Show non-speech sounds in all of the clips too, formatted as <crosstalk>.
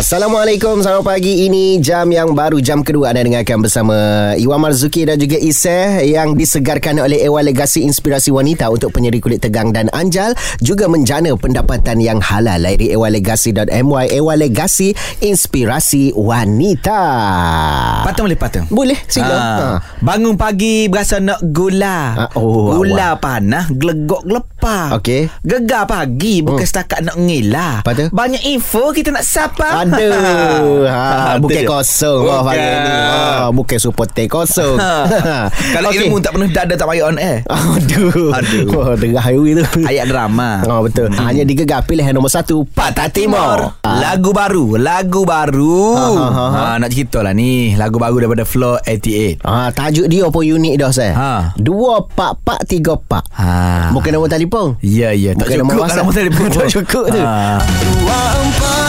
Assalamualaikum Selamat pagi Ini jam yang baru Jam kedua anda dengarkan bersama Iwan Marzuki dan juga Iseh Yang disegarkan oleh Ewa Legasi Inspirasi Wanita Untuk penyeri kulit tegang dan anjal Juga menjana pendapatan yang halal Layari ewalegasi.my Ewa Legasi Inspirasi Wanita Patang boleh patang? Boleh sila Ah, ha. Bangun pagi berasa nak gula. Ah, oh, gula panas, gelegok gelepar. Okey. Gegar pagi bukan Hmm. setakat nak ngilah. Lepas tu? Banyak info kita nak sapa. Aduh <laughs> ha, Bukan kosong pagi Bukan. ni ha, Bukan supporter kosong <laughs> Kalau Okey. ilmu tak penuh dada tak payah on air. Aduh Aduh. oh, Dengar hari tu Ayat drama. Oh betul hmm. Hanya digegar pilihan nombor satu Patah Timur Ah. Lagu baru Lagu baru Ha, ha, ha, ha. ha, Nak cerita lah ni Lagu baru daripada Flow 88 Ah, tajuk dia pun unik dah saya. Ha. Dua pak pak tiga pak. ha. Bukan nombor telefon. Ya ya Tak Bukan cukup nombor WhatsApp. nombor telefon <laughs> Tak cukup tu. ha. Dua empat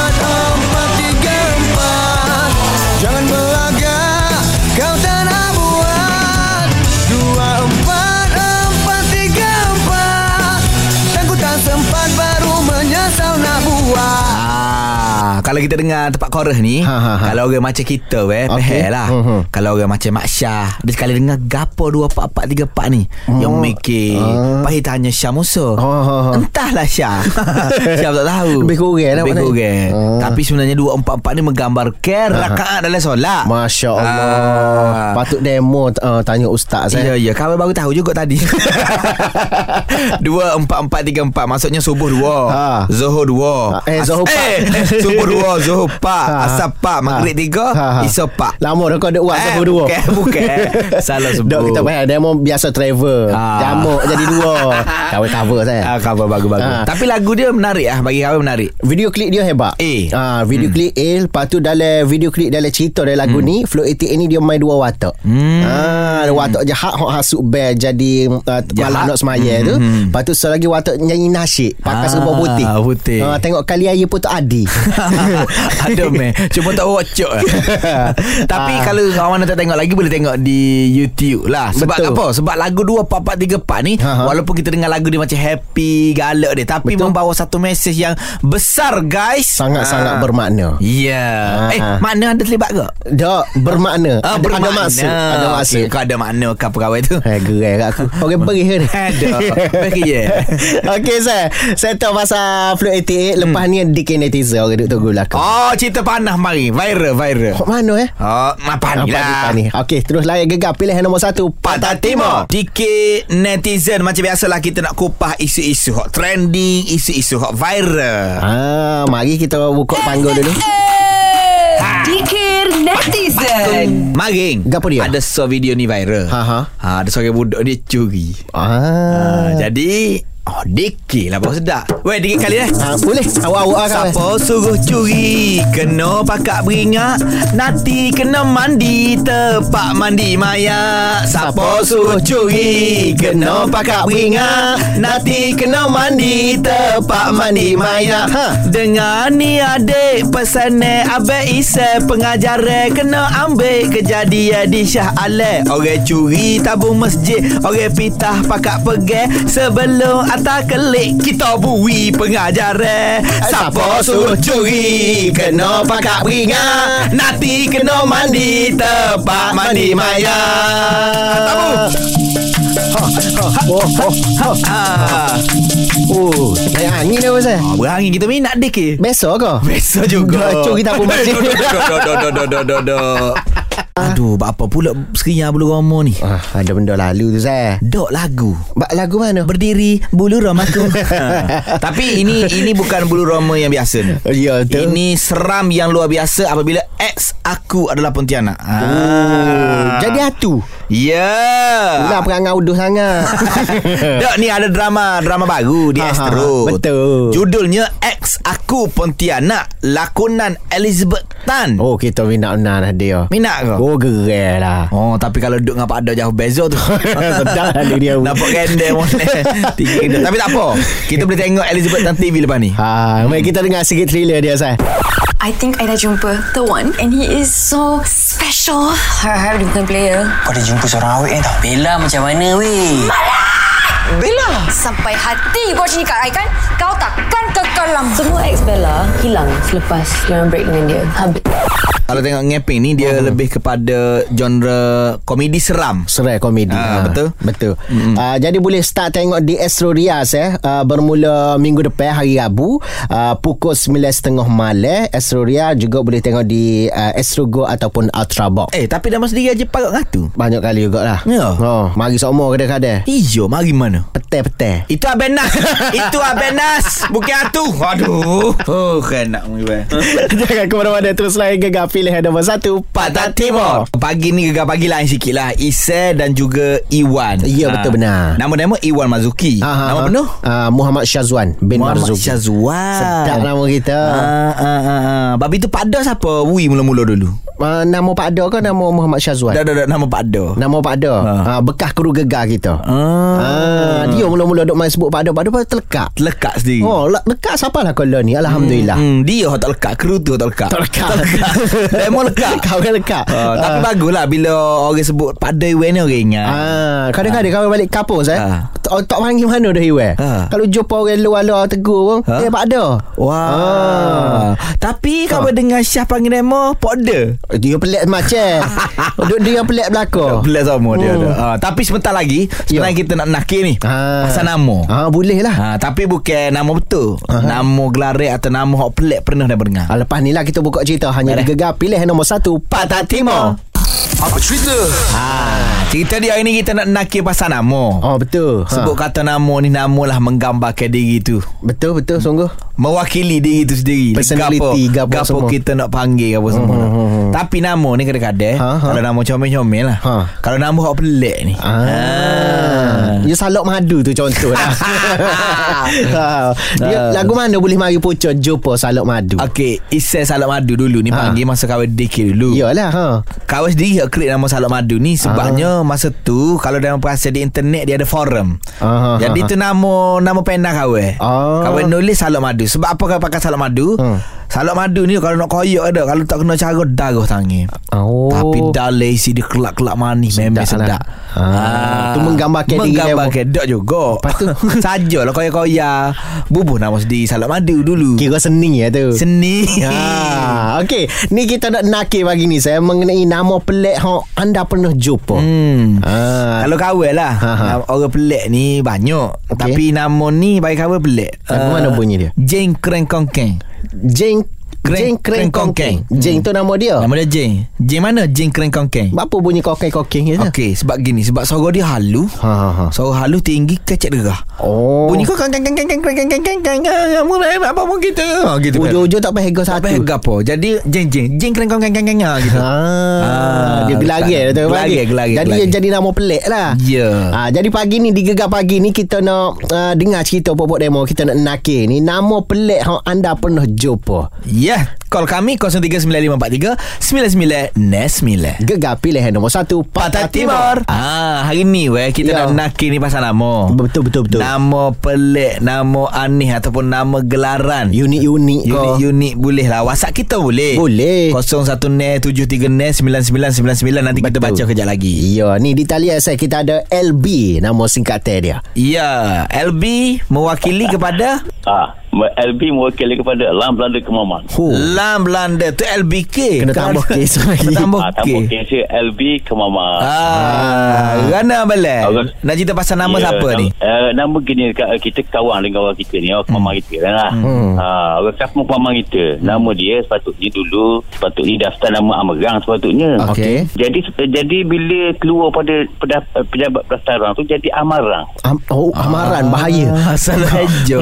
kalau kita dengar tempat chorus ni, Ha, ha, ha. kalau orang macam kita weh, okay. lah. Mhm. Kalau orang macam Mak Syah, dia sekali dengar gapo 2444 ni, yang mikir, Ah. pahit tanya Syah Musa. Oh, oh, oh. Entahlah Syah. <laughs> Syah tak tahu. Lebih kurang lah Lebih kurang. Ah. Tapi sebenarnya 244 ni menggambarkan rakaat dalam solat. Masya Allah. Ah. Patut demo uh, tanya ustaz Ya, saya. ya. Kawan baru tahu juga tadi. <laughs> dua, empat, empat, tiga, empat. Maksudnya subuh dua. Ha. Zuhur dua. Ha, eh, Zuhur As- pak. Eh, eh, subuh dua. Zuhur pak. Ha. Asar pak. Maghrib tiga. Ha, ha. Isya pak. Lama dah kau ada buat Eh, sebut dua. bukan, bukan. <laughs> Salah sebut. Dok kita bayar demo biasa travel. Ah. Jamuk jadi dua. <laughs> Cover cover saya. Ah, cover bagus-bagus. Ha. Tapi lagu dia menarik ah bagi kawan menarik. Video klip dia hebat A. Ah, Video hmm. klip A Lepas tu dalam video klip Dalam cerita dalam lagu hmm. ni Flow 88 ni Dia main dua watak Hmm. ah, Watak jahat Hak hasuk bel Jadi uh, Malam nak semaya Hmm, tu. Lepas tu selagi watak Nyanyi nasyid Pakai Ah, serba putih putih. ah, Tengok kali air pun tak adi <laughs> <laughs> Ada meh Cuma tak wocok <laughs> Tapi Ah. kalau kawan nak tengok lagi Boleh tengok di YouTube lah. Sebab Betul. apa? Sebab lagu 24434 ni Ha, ha. Walaupun kita dengar lagu dia macam happy Galak dia Tapi Betul. membawa satu mesej yang Besar guys. Sangat-sangat Ah. bermakna. Ya. Ah. Eh mana ada terlibat ke? Dak bermakna. Ah, ada, ada maksud Ada maksud. Okey, Kau ada makna ke pegawai tu? Eh, gerai kat aku. Orang beri ke ni Ada Bagi je. <laughs> Okey saya Saya tahu pasal Flow 88 Lepas ni DK netizen. Orang duduk tunggu lah Oh cerita panah mari. Viral viral. Kok mana eh? Oh Apa ni lah. ni? Okey, terus layan gegar. Pilihan nombor satu. Pantai Timur. Dikit netizen Macam biasalah kita nak kupah Isu-isu hot trending Isu-isu hot viral. Ah, mari kita buka panggul dulu. Dikir netizen. Maring Gapo dia? Ada so video ni viral. Ha, ha. ha Ada seorang budak dia curi. Ah. ha, Jadi Oh dikit lah Baru sedap. Weh dikit kali eh. Ah, boleh. Awak-awak kan. Siapa suruh curi? Kena pakak beringat. Nanti kena mandi. Tepak mandi maya. Siapa suruh curi? Kena pakak beringat. Nanti kena mandi. Tepak mandi maya. Ha. Dengar ni adik. Pesanan Abang Isa Pengajar Kena ambil. Kejadian di Syah Alek Orang curi tabung masjid. Orang pitah pakak pergi Sebelum atas kelik Kita bui pengajar Siapa suruh curi Kena pakak beringat Nanti kena mandi Tepak mandi maya. Tabu Oh, oh, oh. Oh, naik angin dah pasal. oh, berangin kita minat dek ke? Besok ke? Biasa juga dok, dok, dok, dok. Aduh apa pula Serinya bulu roma ni Ah, ada benda lalu tu saya. Dok lagu Bak lagu mana? Berdiri Bulu romaku <laughs> <laughs> Tapi ini Ini bukan bulu roma yang biasa ni Ya tu. Ini seram yang luar biasa Apabila ex aku adalah Pontianak Oh, ah. jadi atu. Ya Pula perangai uduh sangat. <laughs> Dok ni ada drama Drama baru Di Ha, ha, Astro betul. Judulnya Ex Aku Pontianak Lakonan Elizabeth Tan oh, kita minat benar dah dia. Minat ke? Oh, gerai lah. Oh tapi kalau duduk dengan Pak Ada jauh beza tu <laughs> Sedap lah dia. Nampak dia. <laughs> Tapi tak apa Kita boleh tengok Elizabeth Tan TV lepas ni Ha, mari kita dengar sikit thriller dia saya. I think I dah jumpa the one and he is so special. Harap-harap dia bukan player. Kau dah jumpa seorang awet kan tau Bella macam mana weh? Bella Sampai hati kau cakap I kan Kau takkan kekal lama Semua ex Bella hilang selepas dia break dengan dia. Habis. Kalau tengok ngeping ni Dia lebih kepada Genre Komedi seram. Serai komedi Ah, betul? Betul. Mm-hmm. uh, Jadi boleh start tengok Di Astro Rias eh. Uh, Bermula minggu depan Hari Rabu uh, Pukul 9.30 malam Astro Rias juga boleh tengok Di uh, Astro Go Ataupun Ultra Box. Eh tapi dah sendiri aja pakat ngatu Banyak kali juga lah Ya. oh, Mari semua kadang-kadang Ijo mari mana? Petai-petai. Itu Abenas Itu Abenas Bukan Atu. Aduh. Oh nak mengibah <laughs> Jangan ke mana-mana Terus lain gegar Pilihan nombor 1 Patah Timur. Pagi ni gegar pagi lain sikit lah. Isai dan juga Iwan. Ya, betul benar. Nama-nama Iwan Mazuki Ah, Nama penuh? Ah, Muhammad Syazwan Bin Muhammad Marzuki. Syazwan. Sedap nama kita. Ah, ah, ah, ah. Babi tu Pak Da siapa Wui mula-mula dulu. Uh, Nama Pak Ada ke Nama Muhammad Syazwan? Dah dah dah. Nama Pak Da Nama Pak Ha. uh, Bekas kru gegar kita. Ah. Ah, dia mula-mula duk main sebut Pak Ada Pak Ada terlekat Lekat sendiri. Oh le- lekat siapa lah kalau ni? Alhamdulillah. Hmm, dia yang tak lekat Kru tu tak lekat Tak lekat. Tak lekat <laughs> <laughs> Lemon lekak <laughs> Kawin lekak uh, Tapi uh, bagus lah Bila orang sebut Pada wena orang ingat uh, ah, Kadang-kadang uh. Kawin balik kapus eh uh. Tak, tak panggil mana dah Iwan. Ah. Kalau jumpa orang luar-luar tegur pun, Ah. eh Pak Ada. Wah Ah. Tapi kalau dengar Syah panggil nama Pok Da Dia pelik macam. <laughs> dia, dia pelik belakang. Belas sama dia Hmm. ada. Ha, tapi sebentar lagi sebenarnya kita nak nakir ni. Ah. Pasal nama. Ah, boleh lah. Ha, tapi bukan nama betul. Nama gelarik atau nama hok pelik pernah dah dengar. Ah, lepas ni lah kita buka cerita hanya Boleh. di gegar pilih nombor satu Patah Timur. Apa cerita? Ha, cerita dia hari ni kita nak nakir pasal nama. Oh betul. Sebut kata nama ni nama lah menggambarkan diri tu. betul betul sungguh. Mewakili diri tu sendiri Personality, gapo gapo semua. kita nak panggil apa semua Hmm, hmm, hmm. Tapi nama ni kadang-kadang Ha, ha. Kalau nama comel-comel lah Ha. Kalau nama hok pelik ni Ah. Dia salok madu tu contoh lah. <laughs> <laughs> ha. Dia Ah. lagu mana boleh mari pucuk jumpa salok madu? Okey, Isai Salak Madu dulu ni Ha. panggil masa kawan DK dulu. Iyalah ha. Kawan sendiri yang create nama Salak Madu ni sebabnya masa tu kalau dalam perasa di internet dia ada forum. Ah, Jadi tu nama nama pena kawan. Ah. Kawan nulis Salak Madu. Sebab apa kau pakai Salak Madu? Hmm. Salak Madu ni kalau nak koyak ada kalau tak kena cara darah tangan. Oh. Tapi dalam isi dia kelak-kelak manis Memang Sedap lah. sedap Ah, tu menggambarkan diri Menggambarkan Dok juga Lepas tu? <laughs> Sajalah koyak-koyak Bubuh nama sendiri Salak Madu dulu Kira seni ya tu. Seni Ha, okey. Ni kita nak nakir pagi ni saya mengenai nama pelik hok anda pernah jumpa. Hmm. Ha. Kalau kawan lah Ha, ha. nama- Orang pelik ni banyak Okey. Tapi nama ni bagi kawan pelik Lagu Ah, mana bunyi dia? Jeng Kreng Kongkeng Jeng Jink. Jeng Kreng Kongkeng. Kongkeng. Jeng tu nama dia. Nama dia Jeng Jeng mana Jeng Kreng Kongkeng Apa bunyi kokeng-kokeng gitu? Okey sebab gini Sebab suara dia halu Ha ha ha. Suara halu tinggi kecek derah Oh. Bunyi kau keng keng keng keng keng keng keng keng keng keng apa pun kita ha, gitu kan. Ujung-ujung tak payah Tak satu. payah gapo Jadi Jeng Jeng Jeng Kreng Kongkeng keng keng keng gitu Ha, Ah, dia gelagir gelagir, pagi. gelagir, Jadi dia jadi nama pelik lah. Ya. Ha, jadi pagi ni di gegar pagi ni kita nak uh, dengar cerita popok demo kita nak nakir ni nama pelik anda pernah jumpa. Ya Call kami 039543 99 Gegar pilihan nombor satu Patah Timur. Ah, hari ni weh kita Ya. nak nakir ni pasal nama. Betul betul betul. Nama pelik, nama aneh ataupun nama gelaran. Unik-unik kau. Unik-unik boleh lah WhatsApp kita boleh Boleh. 01-73-9999 Nanti kita Betul. baca kejap lagi Ya, ni di talian saya kita ada LB nama singkatan dia. Ya LB mewakili kepada Ah, LB mewakili kepada Lam Belanda Kemaman. Huh. Lam Belanda Tu LBK Kena tambah kes lagi. Kena tambah Ah, K tambah kes LB Kemaman. Ah, Rana balik Okey. Nak cerita pasal nama Ya, siapa nama, ni? Uh, nama gini kita kawan dengan kawan kita ni, orang Kemaman kita kan lah. Hmm. Ah, orang kampung Kemaman kita. Nama dia sepatutnya dulu sepatutnya daftar nama Amerang sepatutnya. Okey. Jadi jadi bila keluar pada pada pejabat pendaftaran tu jadi Amarang. Am, oh, amaran bahaya. Ah, Asal hijau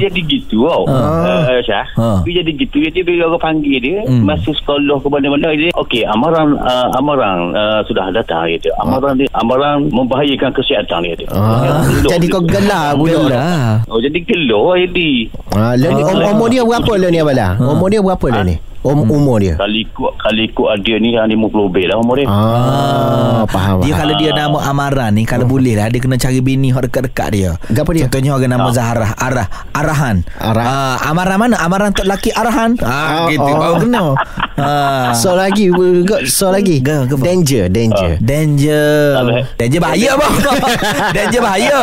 jadi gitu tau uh, Syah Ha. Dia jadi gitu Jadi bila orang panggil dia Hmm. Masa sekolah ke mana-mana Dia Okey Amarang uh, Amarang uh, Sudah datang dia Amarang dia Amarang membahayakan kesihatan dia, dia. Ah, Gelor jadi dia. kau gelar. Gelar Oh jadi gelor jadi Ah, le ni um, umur dia berapa le ni abala? Umur dia berapa le ni? Um, umur dia Kali ikut Kali ikut ada ni Yang 50 lebih lah umur dia Ah, faham. Dia faham. kalau dia nama Amaran ni Kalau boleh lah Dia kena cari bini Yang dekat-dekat dia Gapa dia? Contohnya orang nama Zahrah Arah Arahan Arah. Ah, Amaran mana Amaran untuk lelaki Arahan Oh, ah, Gitu oh. Baru kena <laughs> ah. So lagi got so lagi. Danger, danger. Danger Tak boleh. Danger bahaya bang <laughs> Danger bahaya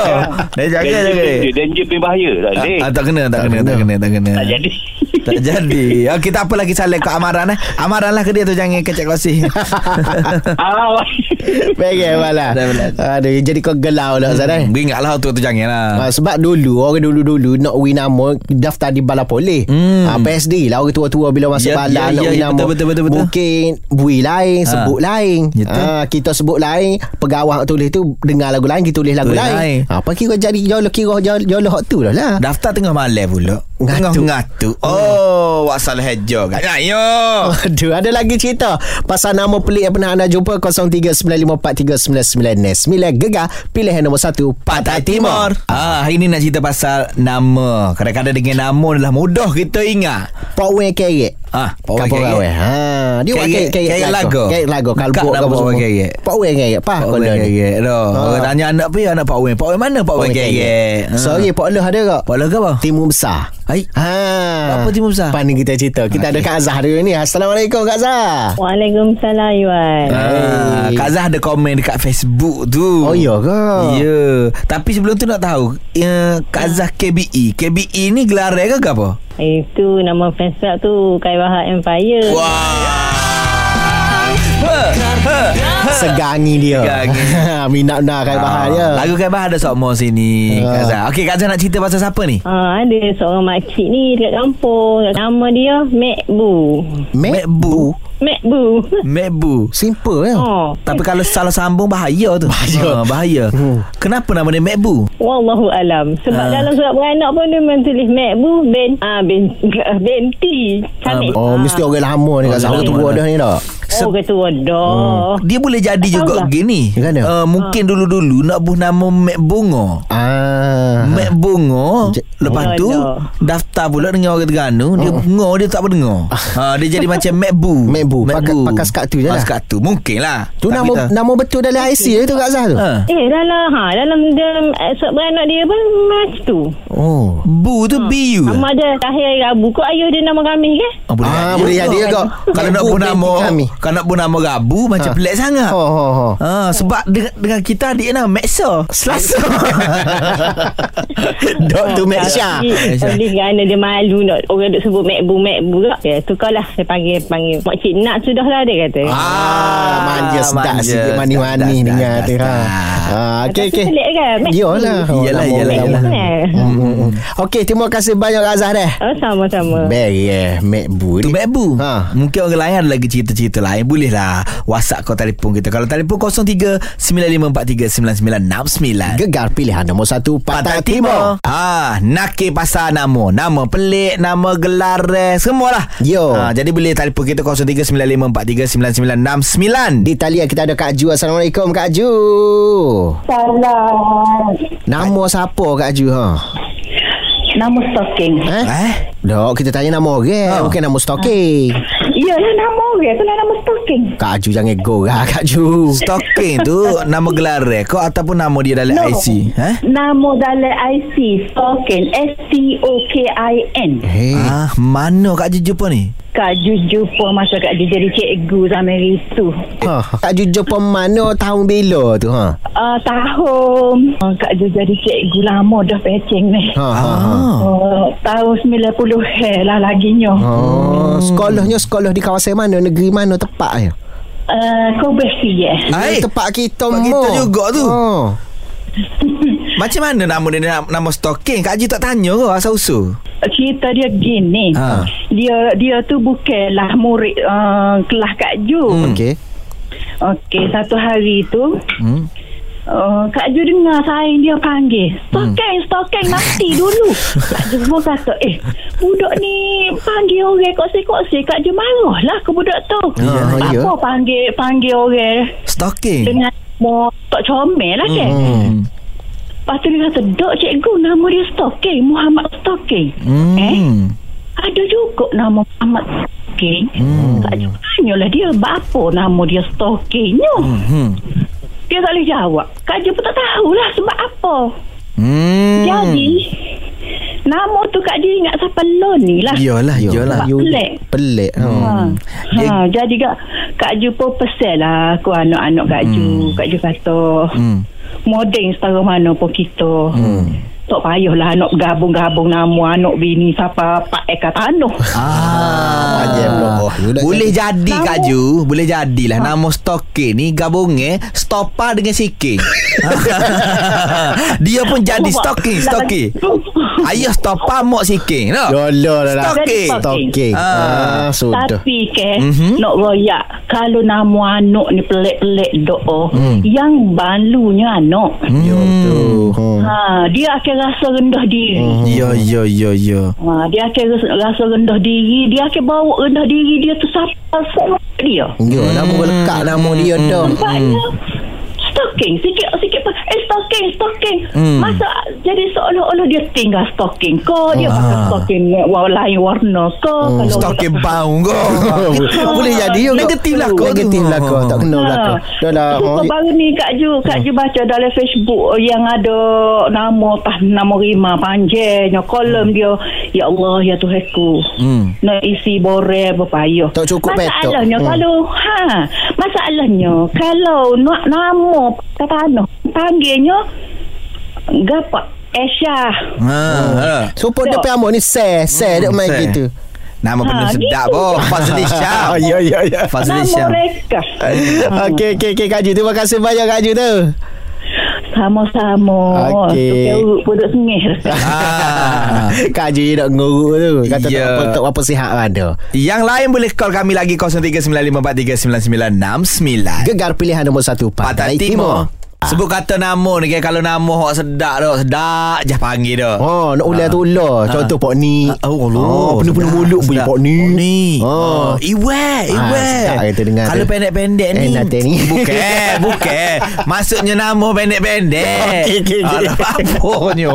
Danger jaga Danger, jaga danger, danger bahaya Tak boleh Ah, tak kena, tak kena, tak kena, tak kena. Tak jadi Tak jadi. <laughs> Okey, tak apa lagi salah kat Amaran eh. Amaran lah ke dia tu jangan kecek kongsi. <laughs> Ah, Bagai malah. Dah belas. Aduh, jadi kau gelau lah Ustaz eh. Hmm, ingatlah tu tu jangan lah. Ha, sebab dulu Orang dulu-dulu Nak win nama Daftar di bala polis Hmm. ha, PSD lah Orang tua-tua Bila masuk Ya, bala ya, Nak ya, win ya, nama betul, betul, betul, betul. Mungkin Bui lain Ha. Sebut lain Betul. ha, Kita sebut lain Pegawai tulis tu Dengar lagu lain Kita tulis lagu lain, lain. Ha, Apa kira jadi Jauh kira hot tu lah lah Daftar tengah malam pula. Ngatu. ngatu. Oh, wasal hejo kan. Ayo. Aduh, ada lagi cerita pasal nama pelik yang pernah anda jumpa 0395439999 Gegar pilihan nombor 1 Pantai Timur. Ah, hari ni nak cerita pasal nama. Kadang-kadang dengan nama adalah mudah kita ingat. Pak Wen Kerek. Ah, Pak Kerek. Rawe. Ha, dia buat kerek Kerek lagu. Kerek lagu dah apa Pak semua. Wen Kerek. Pak Wen Kerek. Pak Pak kau. Kerek dah. Ah. Orang tanya anak pi anak Pak Wen. Pak Wen mana Pak Wen Kerek? Ah. Sorry, Pak Leh ada tak? Pak Leh ke apa? Timur Besar. Hai. Ha. Apa Timur Besar? Pandai kita cerita. Kita ada Kak Azhar dulu ni. Assalamualaikum Kak Azhar. Waalaikumsalam Yuan. Ah, Kak Zah ada komen dekat Facebook tu. Oh, iya ke? Ya. Tapi sebelum tu nak tahu, ya, Kak Zah KBE. KBE ni gelar ke ke apa? Itu nama fans club tu Kaibaha Empire. Wah. Segangi dia. Segangi. <laughs> Minat nak Kak Bahar dia. Lagu Kak Bah ada sokmo sini Ah. Kak Zah Okey Kak Zah nak cerita pasal siapa ni? Ha, ada seorang makcik ni dekat kampung. Nama dia Mek Bu. Mek Bu Mek Bu. Mek Bu Simple ya. Oh. Tapi kalau salah sambung bahaya tu Bahaya. ha, Bahaya Hmm. Kenapa nama dia Mek Bu? Wallahu alam. Sebab Ah. dalam surat beranak pun dia tulis Mek Bu ben ah ben benti. Cantik. Oh, Ah. mesti orang lama ni Kak Zah. Orang tua dah ni dah. Oh, ketua dah. Dia boleh jadi Tak juga gini uh, Mungkin dulu-dulu Nak buh nama Mek Bunga Ah. Mek Bunga J- Lepas tu Aduh. Daftar pula dengan orang Terengganu Dia bunga Dia tak berdengar <laughs> ha, Dia jadi macam Mek Bu Mek Bu. Pakai- pakai skat tu je lah. Ah, Skat tu Mungkin lah Tu nama nama betul dalam IC dia tu Kak Zah tu. ha. Eh dalam ha dalam dalam eh, surat beranak dia pun macam tu. Oh. Bu tu BU Nama dia Tahir Rabu. Kok ayah dia nama kami ke? Oh, boleh Ah, jadi boleh juga. jadi kau. Kalau nak pun nama kami. Kalau nak pun nama Rabu Macam Ha. pelik sangat Oh, oh, oh. Ha, sebab dengan, dengan kita adik nama Meksa Selasa <laughs> <laughs> Dok tu Mek Syah. Tapi Oleh kerana dia malu nak orang duk sebut Mek Bu Mek Bu tak. Ya, tukar lah dia panggil panggil Mak Cik Nak sudah lah dia kata. Ah, manja sedap manja. sikit Sedap, mani-mani sedap, dengar sedap, tu ha. sedap. Ah, okey Tapi okey. pelik kan? Hmm, hmm, hmm. Okey, terima kasih banyak Azhar dah. Oh, sama-sama. Baik, yeah. Mek Bu Tu. Mek Bu Ha. Mungkin orang lain ada lagi cerita-cerita lain Boleh lah WhatsApp kau telefon kita Kalau telefon 03 9543 9969 Gegar pilihan nombor satu Pantai Timur. Ah, nakir pasal nama. Nama pelik, nama gelar, eh, semualah. Yo. Ah, jadi boleh telefon kita 0395439969. Di talian kita ada Kak Ju. Assalamualaikum Kak Ju. Salam. Nama siapa Kak Ju ha? Nama stalking. Eh? Eh? Dok, kita tanya nama orang, Ha. bukan nama stalking. Iyalah nama orang tu lah nama stalking. Kak Ju jangan gorah <laughs> Kak Ju. Stalking tu nama gelar eh, kau ataupun nama dia dalam No. IC. Eh? Nama dalam IC stalking. S-T-O-K-I-N. Hey. Ah, mana Kak Ju jumpa ni? Kak Ju jumpa masa Kak Ju jadi cikgu zaman itu. Ha. Kak Ju jumpa mana tahun bila tu ha? Uh, tahun uh, Kak Ju jadi cikgu lama dah pecing ni. Ha ha ha. Ah. Uh, tahun 90 he lah laginya. Oh, sekolahnya sekolah di kawasan mana? Negeri mana tepat ya? Uh, kau bersih ya. Hai. Tepat kita Tempat mo. kita juga tu. Oh. <laughs> Macam mana nama dia nama, nama stalking? Kak Ju tak tanya ke asal usul? Cerita dia gini. Ha. Dia dia tu bukanlah murid uh, kelas Kak Ju. Hmm. Okey. Okey, satu hari tu Hmm. Uh, Kak Ju dengar saing dia panggil Stokeng, stokeng mati dulu Kak Ju semua kata Eh, budak ni panggil orang kosi-kosi Kak Ju marah lah ke budak tu ya. Apa panggil panggil orang Stalking. Dengan mau tak comel lah kan Hmm. Lepas tu dia kata Dok cikgu nama dia Stokeng Muhammad Stokeng Hmm. Eh, ada juga nama Muhammad stalking. Hmm. Kak Ju tanyalah dia, apa nama dia stalkingnya? Hmm. Dia tak boleh jawab. Kak Ju pun tak tahulah sebab apa. Hmm. Jadi, nama tu Kak Ju ingat siapa Lon ni lah. Iyalah, iyalah. Sebab pelik. Pelik. Ha. Hmm. Ha, jadi Kak, Kak Ju pun pesan lah aku anak-anak Kak Ju. Kak Ju kata, Hmm. Modern setara mana pun kita. Tak payahlah anak gabung-gabung nama anak bini siapa Pak Eka Tanuh. Ah, loh. You dah Boleh jadi. jadi Kak Ju Boleh jadilah Nama stokin ni Gabungnya Stopa dengan siking <laughs> <laughs> Dia pun jadi stoking Stoking Ayah stopa Mok siking no? Yolo dah lah. Stalking. Stalking. Ah. Ah, sudah. Tapi ke Mhm. Nak royak Kalau nama anak ni pelik-pelik doa Hmm. Yang balunya anak tu. Hmm. ha, Dia akan rasa rendah diri. Ya ya ya ya. Ha, Dia akan rasa, rendah diri. Dia akan bawa rendah diri dia tu Siapa sama dia. Yo, nama lekat nama dia dah. Nampaknya Stalking Sikit-sikit pun Eh stalking Stalking Hmm. Masa Jadi seolah-olah dia tinggal stalking Kau dia pakai stalking Warna lain warna Kau Hmm, kalau Stokin bau kau <laughs> Boleh jadi juga. Negatif lah kau. Negatif lah kau. Tak kena lah kau. Dah lah. Oh, baru ni Kak Ju Kak Ju baca dalam Facebook Yang ada Nama tah Nama Rima Panjangnya Kolom dia Ya Allah Ya Tuhanku Hmm. Nak isi bore berpayah Tak cukup petok. Masalahnya Hmm. Kalau ha, Masalahnya Kalau Nak nama Kata Panggilnya Gapak Esha ha, ha. Supaya dia pergi amok ni share. Share dia main share. gitu. Nama penuh Ha, sedap gitu. boh Fazli Syam <laughs> Ah, ya, ya, ya. Fazli Nama Syam mereka Okey, okey, okey Kak Ju. Terima kasih banyak Kak Ju tu. Sama-sama Okey. Puduk sengih Ah. <laughs> Kak Ju nak nguruk tu. Kata Ya. tak apa, tak apa sihat ada. Yang lain boleh call kami lagi 0395439969 Gegar pilihan nombor satu Pantai Timur. Sebut kata nama ni kan Kalau nama hok sedap dah Sedap je panggil dah Oh, nak ular tu ular. Contoh Pok Ni. Oh, Allah. Oh, penuh-penuh mulut bunyi. Pok Ni. Pok Ni. Oh. Oh. Iwek, iwek. sedap kita dengar Kalau tu. pendek-pendek ni. Eh, nanti ni. Bukan, <laughs> bukan. Maksudnya nama pendek-pendek. <laughs> Okey, Apanya.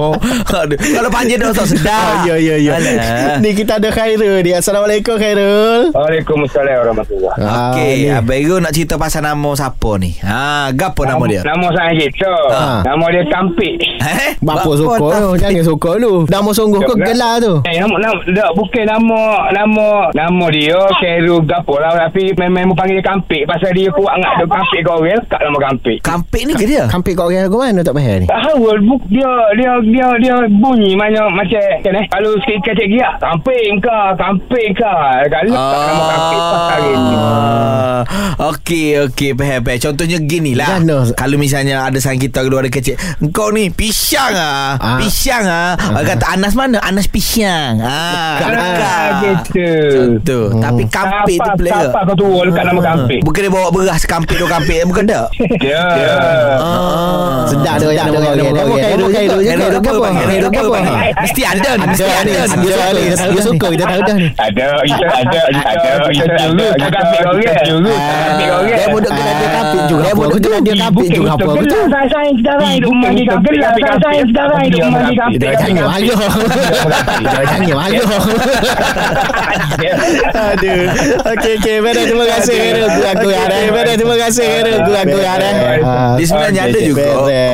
Aduh. Kalau panjang dah tak sedap. Oh, <laughs> ya, ya, ya. Alah. Ni kita ada Khairul dia. Assalamualaikum Khairul. Waalaikumsalam warahmatullahi Okey, Ah, ni. Abang nak cerita pasal nama siapa ni? Ha, gapo nama dia? Nama saya gitu. Ha. Nama dia Tampik. Eh? Bapa suka tak- tu. Jangan suka lu. Nama sungguh kau gelar tu. Eh, nama, nama, tak, bukan nama nama nama dia Keru Gapo lah tapi memang panggil dia Kampik pasal dia kuat ngak dia Kampik gorel kat nama Kampik. Kampik ni ke dia? Kampik kau orang aku mana tak payah ni. Tak tahu buk dia dia dia dia bunyi macam macam kan eh kalau sikit kecil dia Kampik ke Kampik ke kalau kat nama Kampik pas hari ni. Ah, Okey okey faham faham. Contohnya gini lah. Kalau misalnya ada sang kita kedua ada kecil, engkau ni pisang ah. Ah. Pisang ah. Orang kata Anas mana? Anas pisang. Ah. Dekat. gitu. Contoh. Tapi kampik tu ke? siapa kau tua dekat nama Kampik? Bukan dia bawa beras kampik tu kampik bukan tak? <laughs> Ya. Ah. Sedap tu yang nama kau orang. Nama Khairul je. Khairul Khairul apa? apa? Khairul Khairul apa? apa? Mesti ada ni, mesti Ada ada ni. ni. Dia ada. Dia suka kita tahu dah ni. Ada, kita ada, kita ada, kita jurut, kita kampik orang, jurut, kampik orang. Dia budak gelar dia kampik juga. Dia budak gelar dia kampik juga apa aku tu. Gelar saya sekarang hidup mandi kampik, gelar saya sekarang hidup mandi kampik. Dia jangan malu. Dia jangan malu. Aduh. Okey okey. Benar terima kasih Khairul. Kurang-kurang dah. Benar terima kasih. Kurang-kurang dah. Ah, Dia sebenarnya ada juga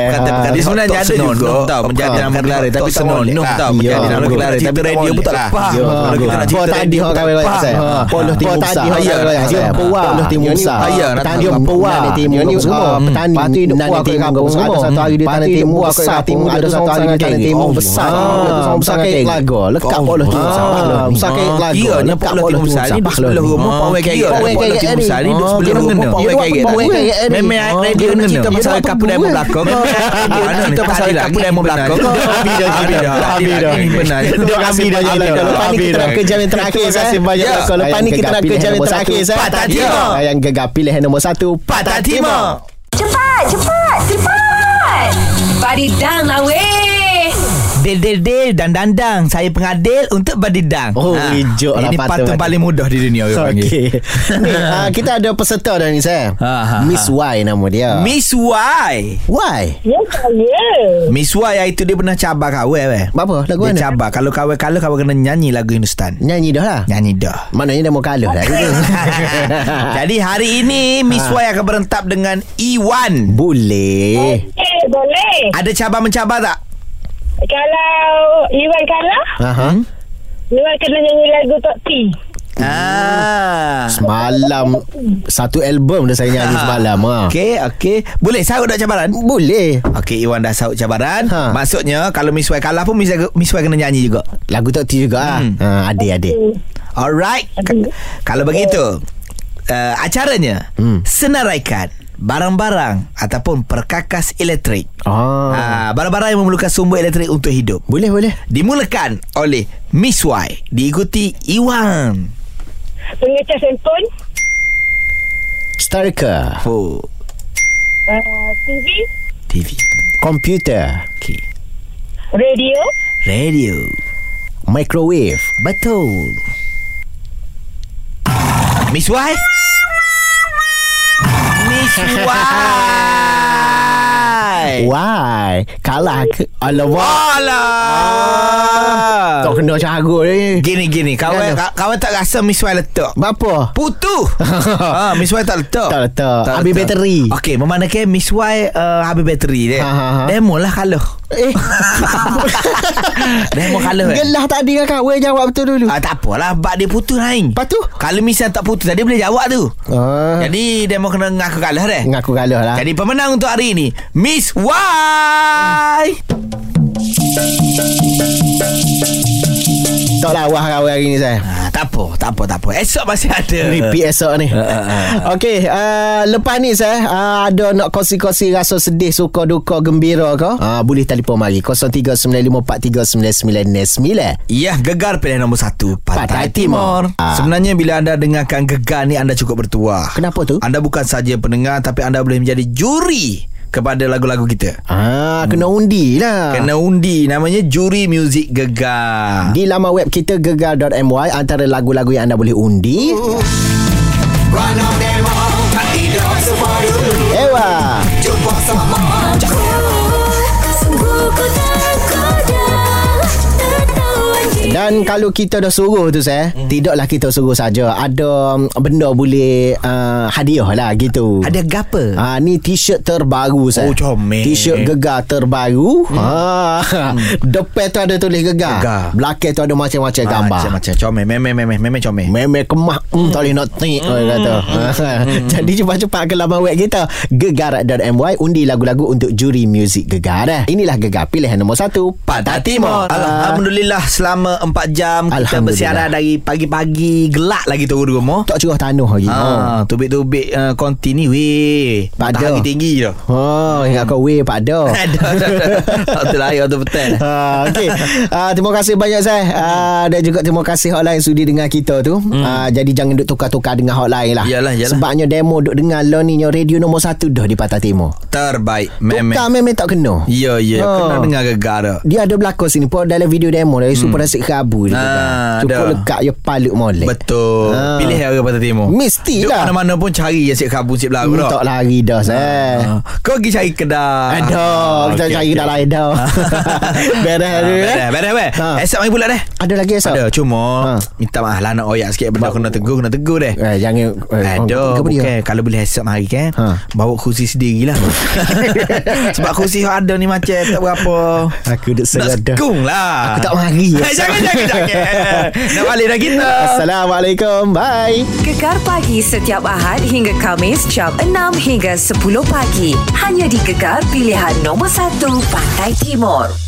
kata Ah, Dia sebenarnya ada juga tau. Menjadi nama gelar Tapi senonoh senonoh tau Ya, Menjadi nama betul. gelar Tapi radio pun tak lepas Ya, Kalau kita nak Kau cerita tadi radio orang pun kawin tak lepas. lepas. Poloh Timur Kau tadi orang Ya, kawin lepas. ya. Puah. Poloh Timur Ya, Sah. ya, nak Petani tahu. Puah. Petani Timur Ni semua. ah, Petani parti Petani Puah Timur kampung semua. Ada satu hari di Tanah Timur besar. Timur ada satu hari di Tanah Timur besar. Besar kayak lagu. Lekat Poloh Timur. Besar kayak lagu. Kiranya Lekat Poloh Timur Besar ni sebelah rumah Pawai Kayak Pawai Kayak Timur Besar ni ni. sebelah Ah, rumah Pawai dia ni. Memang Ah, dia ni cerita pasal demo eh. belakang Mana ni Cerita pasal demo benar. belakang. Habis dah, Habis dah habis dah. Ini benar Terima kasih banyak Lepas ni kita nak ke jam yang terakhir Terima kasih banyak Ya. Lepas ni kita nak ke jam yang terakhir. Patah Timur. Ya. Yang gegar pilihan nombor satu Patah Timur cepat, cepat, cepat. Pari dah lawe. Weh. Dil dil dil dan dandang. Saya pengadil untuk berdidang. Oh, hijau lah Ini patut, patung paling mudah di dunia orang panggil. Okey. Ni, <laughs> ah, kita ada peserta dah ni saya. Ha, ha, Miss Y nama dia. Miss Y. Y. Ya saya Miss Y itu dia pernah cabar kawan weh. Apa lagu Dia mana? cabar kalau kawan kalau kawan kena nyanyi lagu Hindustan. Nyanyi dah lah. Nyanyi dah. Maknanya dia mau kalah lah. <laughs> Jadi hari ini Miss Ha. Y akan berentap dengan Iwan. Boleh. Eh boleh Ada cabar mencabar tak? Kalau Iwan kalah Aha. Iwan kena nyanyi lagu Tok T Ah. Semalam satu album dah saya nyanyi semalam. Ha. Okey, okey. Boleh sahut tak cabaran? Boleh. Okey, Iwan dah sahut cabaran. Ha. Maksudnya kalau Miss Y kalah pun Miss Y, Miss Y kena nyanyi juga. Lagu Tok T juga. Hmm. Hmm. Ha, adik-adik. Alright. Ka- kalau begitu, uh, acaranya Hmm. senaraikan barang-barang ataupun perkakas elektrik. Oh. Ah, barang-barang yang memerlukan sumber elektrik untuk hidup. Boleh, boleh. Dimulakan oleh Miss Y diikuti Iwan. Pengecas handphone Striker. Oh, uh, TV TV. Komputer. Okey. Radio Radio. Microwave. Betul. Miss Y? Miss Y. <laughs> Why? Kalah ke? Alamak. Alah. Tak kena cagur ni. Gini gini kawan Kenapa? kawan tak rasa Miss Y letak. Apa? Putu. ha, <laughs> Miss Y tak letak. Tak letak. Habis bateri. Okey, memandangkan Miss Y uh, habis bateri dia. Ha, ha, ha. <laughs> Demo lah kalau. Eh. Demo kalau. Eh. Gelah tadi kan kau Weh jawab betul dulu. Ah, tak apalah Bak dia putus lain Lepas tu? Kalau Miss tak putus Tadi boleh jawab tu Ah. Jadi demo kena ngaku kalah deh Ngaku kalah lah. Jadi pemenang untuk hari ini Miss Y Tak lawah kau hari ni saya. ah, Tak apa Tak apa tak apa Esok masih ada Repeat esok ni ah. Okey uh, Lepas ni saya uh, Ada nak kongsi-kongsi Rasa sedih Suka duka Gembira ke uh, Boleh telefon mari 0395439999 Ya, Gegar pilihan nombor satu Pantai, Pantai Timur. Timur. Ah. Sebenarnya bila anda dengarkan Gegar ni Anda cukup bertuah Kenapa tu? Anda bukan saja pendengar Tapi anda boleh menjadi juri Kepada lagu-lagu kita. Ah, kena undi lah. Kena undi. Namanya Juri Muzik Gegar. Di laman web kita gegar.my Antara lagu-lagu yang anda boleh undi. Ewa Dan kalau kita dah suruh tu saya hmm. Tidaklah kita suruh saja Ada um, benda boleh uh, hadiah lah gitu Ada gapa? Ah ni t-shirt terbaru saya. Oh, comel. T-shirt gegar terbaru. Hmm. Ha. Depan tu ada tulis gegar. Gegar. Belakang tu ada macam-macam Ah, gambar. Macam-macam Comel Memang memang Memang comel Memang kemah hmm, Tak boleh nak tik hmm. kata. <laughs> Jadi cepat-cepat ke laman web kita Gegar.my Undi lagu-lagu untuk juri muzik Gegar eh. Inilah Gegar Pilihan nombor satu Pantai Timur Alhamdulillah Selama 4 jam Kita bersiaran dari pagi-pagi Gelak lagi tu rumah Tak curah tanah lagi oh. Ah, tubik-tubik uh, konti ni weh. Pada. Matahari tinggi dah. Oh, ingat kau weh Pak Do. Ada Waktu <laughs> lahir waktu betul. Ha, okay. uh, terima kasih banyak saya uh, dan juga terima kasih hotline sudi dengar kita tu. Hmm. Uh, jadi jangan duk tukar-tukar dengan hotline lah. Yalah, yalah. Sebabnya demo duk dengar lo ni radio nombor satu dah di Patah Timur. Terbaik Tukar memang. memang tak kena. Ya ya Ha. kena dengar gegar dah. Dia ada berlakon sini pun dalam video demo dari hmm. Super Kerabu dia Ah. Cukup ada. lekat ya palut molek. Betul. Ha. Pilih orang Pantai Timur. Mesti Duk lah. mana-mana pun cari yang sik sik belagu Hmm, dah. tak lari dah saya. Ha. Kau pergi cari kedai. Ada, kita okey, cari okey. dah lain dah. <laughs> Beres Ha, eh. Beres, beres, beres. Ha. Esok mari pula deh. Ada lagi esok? Ada cuma Ha. minta maaf lah nak oyak sikit benda kena tegur kena tegur deh. Eh, jangan eh, dia? bukan Kalau boleh esok mari kan Ha. Bawa kursi sendiri lah <laughs> Sebab kursi ada ni macam Tak berapa Aku duk Nak serada. sekung lah Aku tak mari. <laughs> Jangan jangan jangan Nak balik dah kita Assalamualaikum. Bye. Gegar pagi setiap Ahad hingga Kamis jam 6 hingga 10 pagi. Hanya di Gegar pilihan nombor 1 Pantai Timur.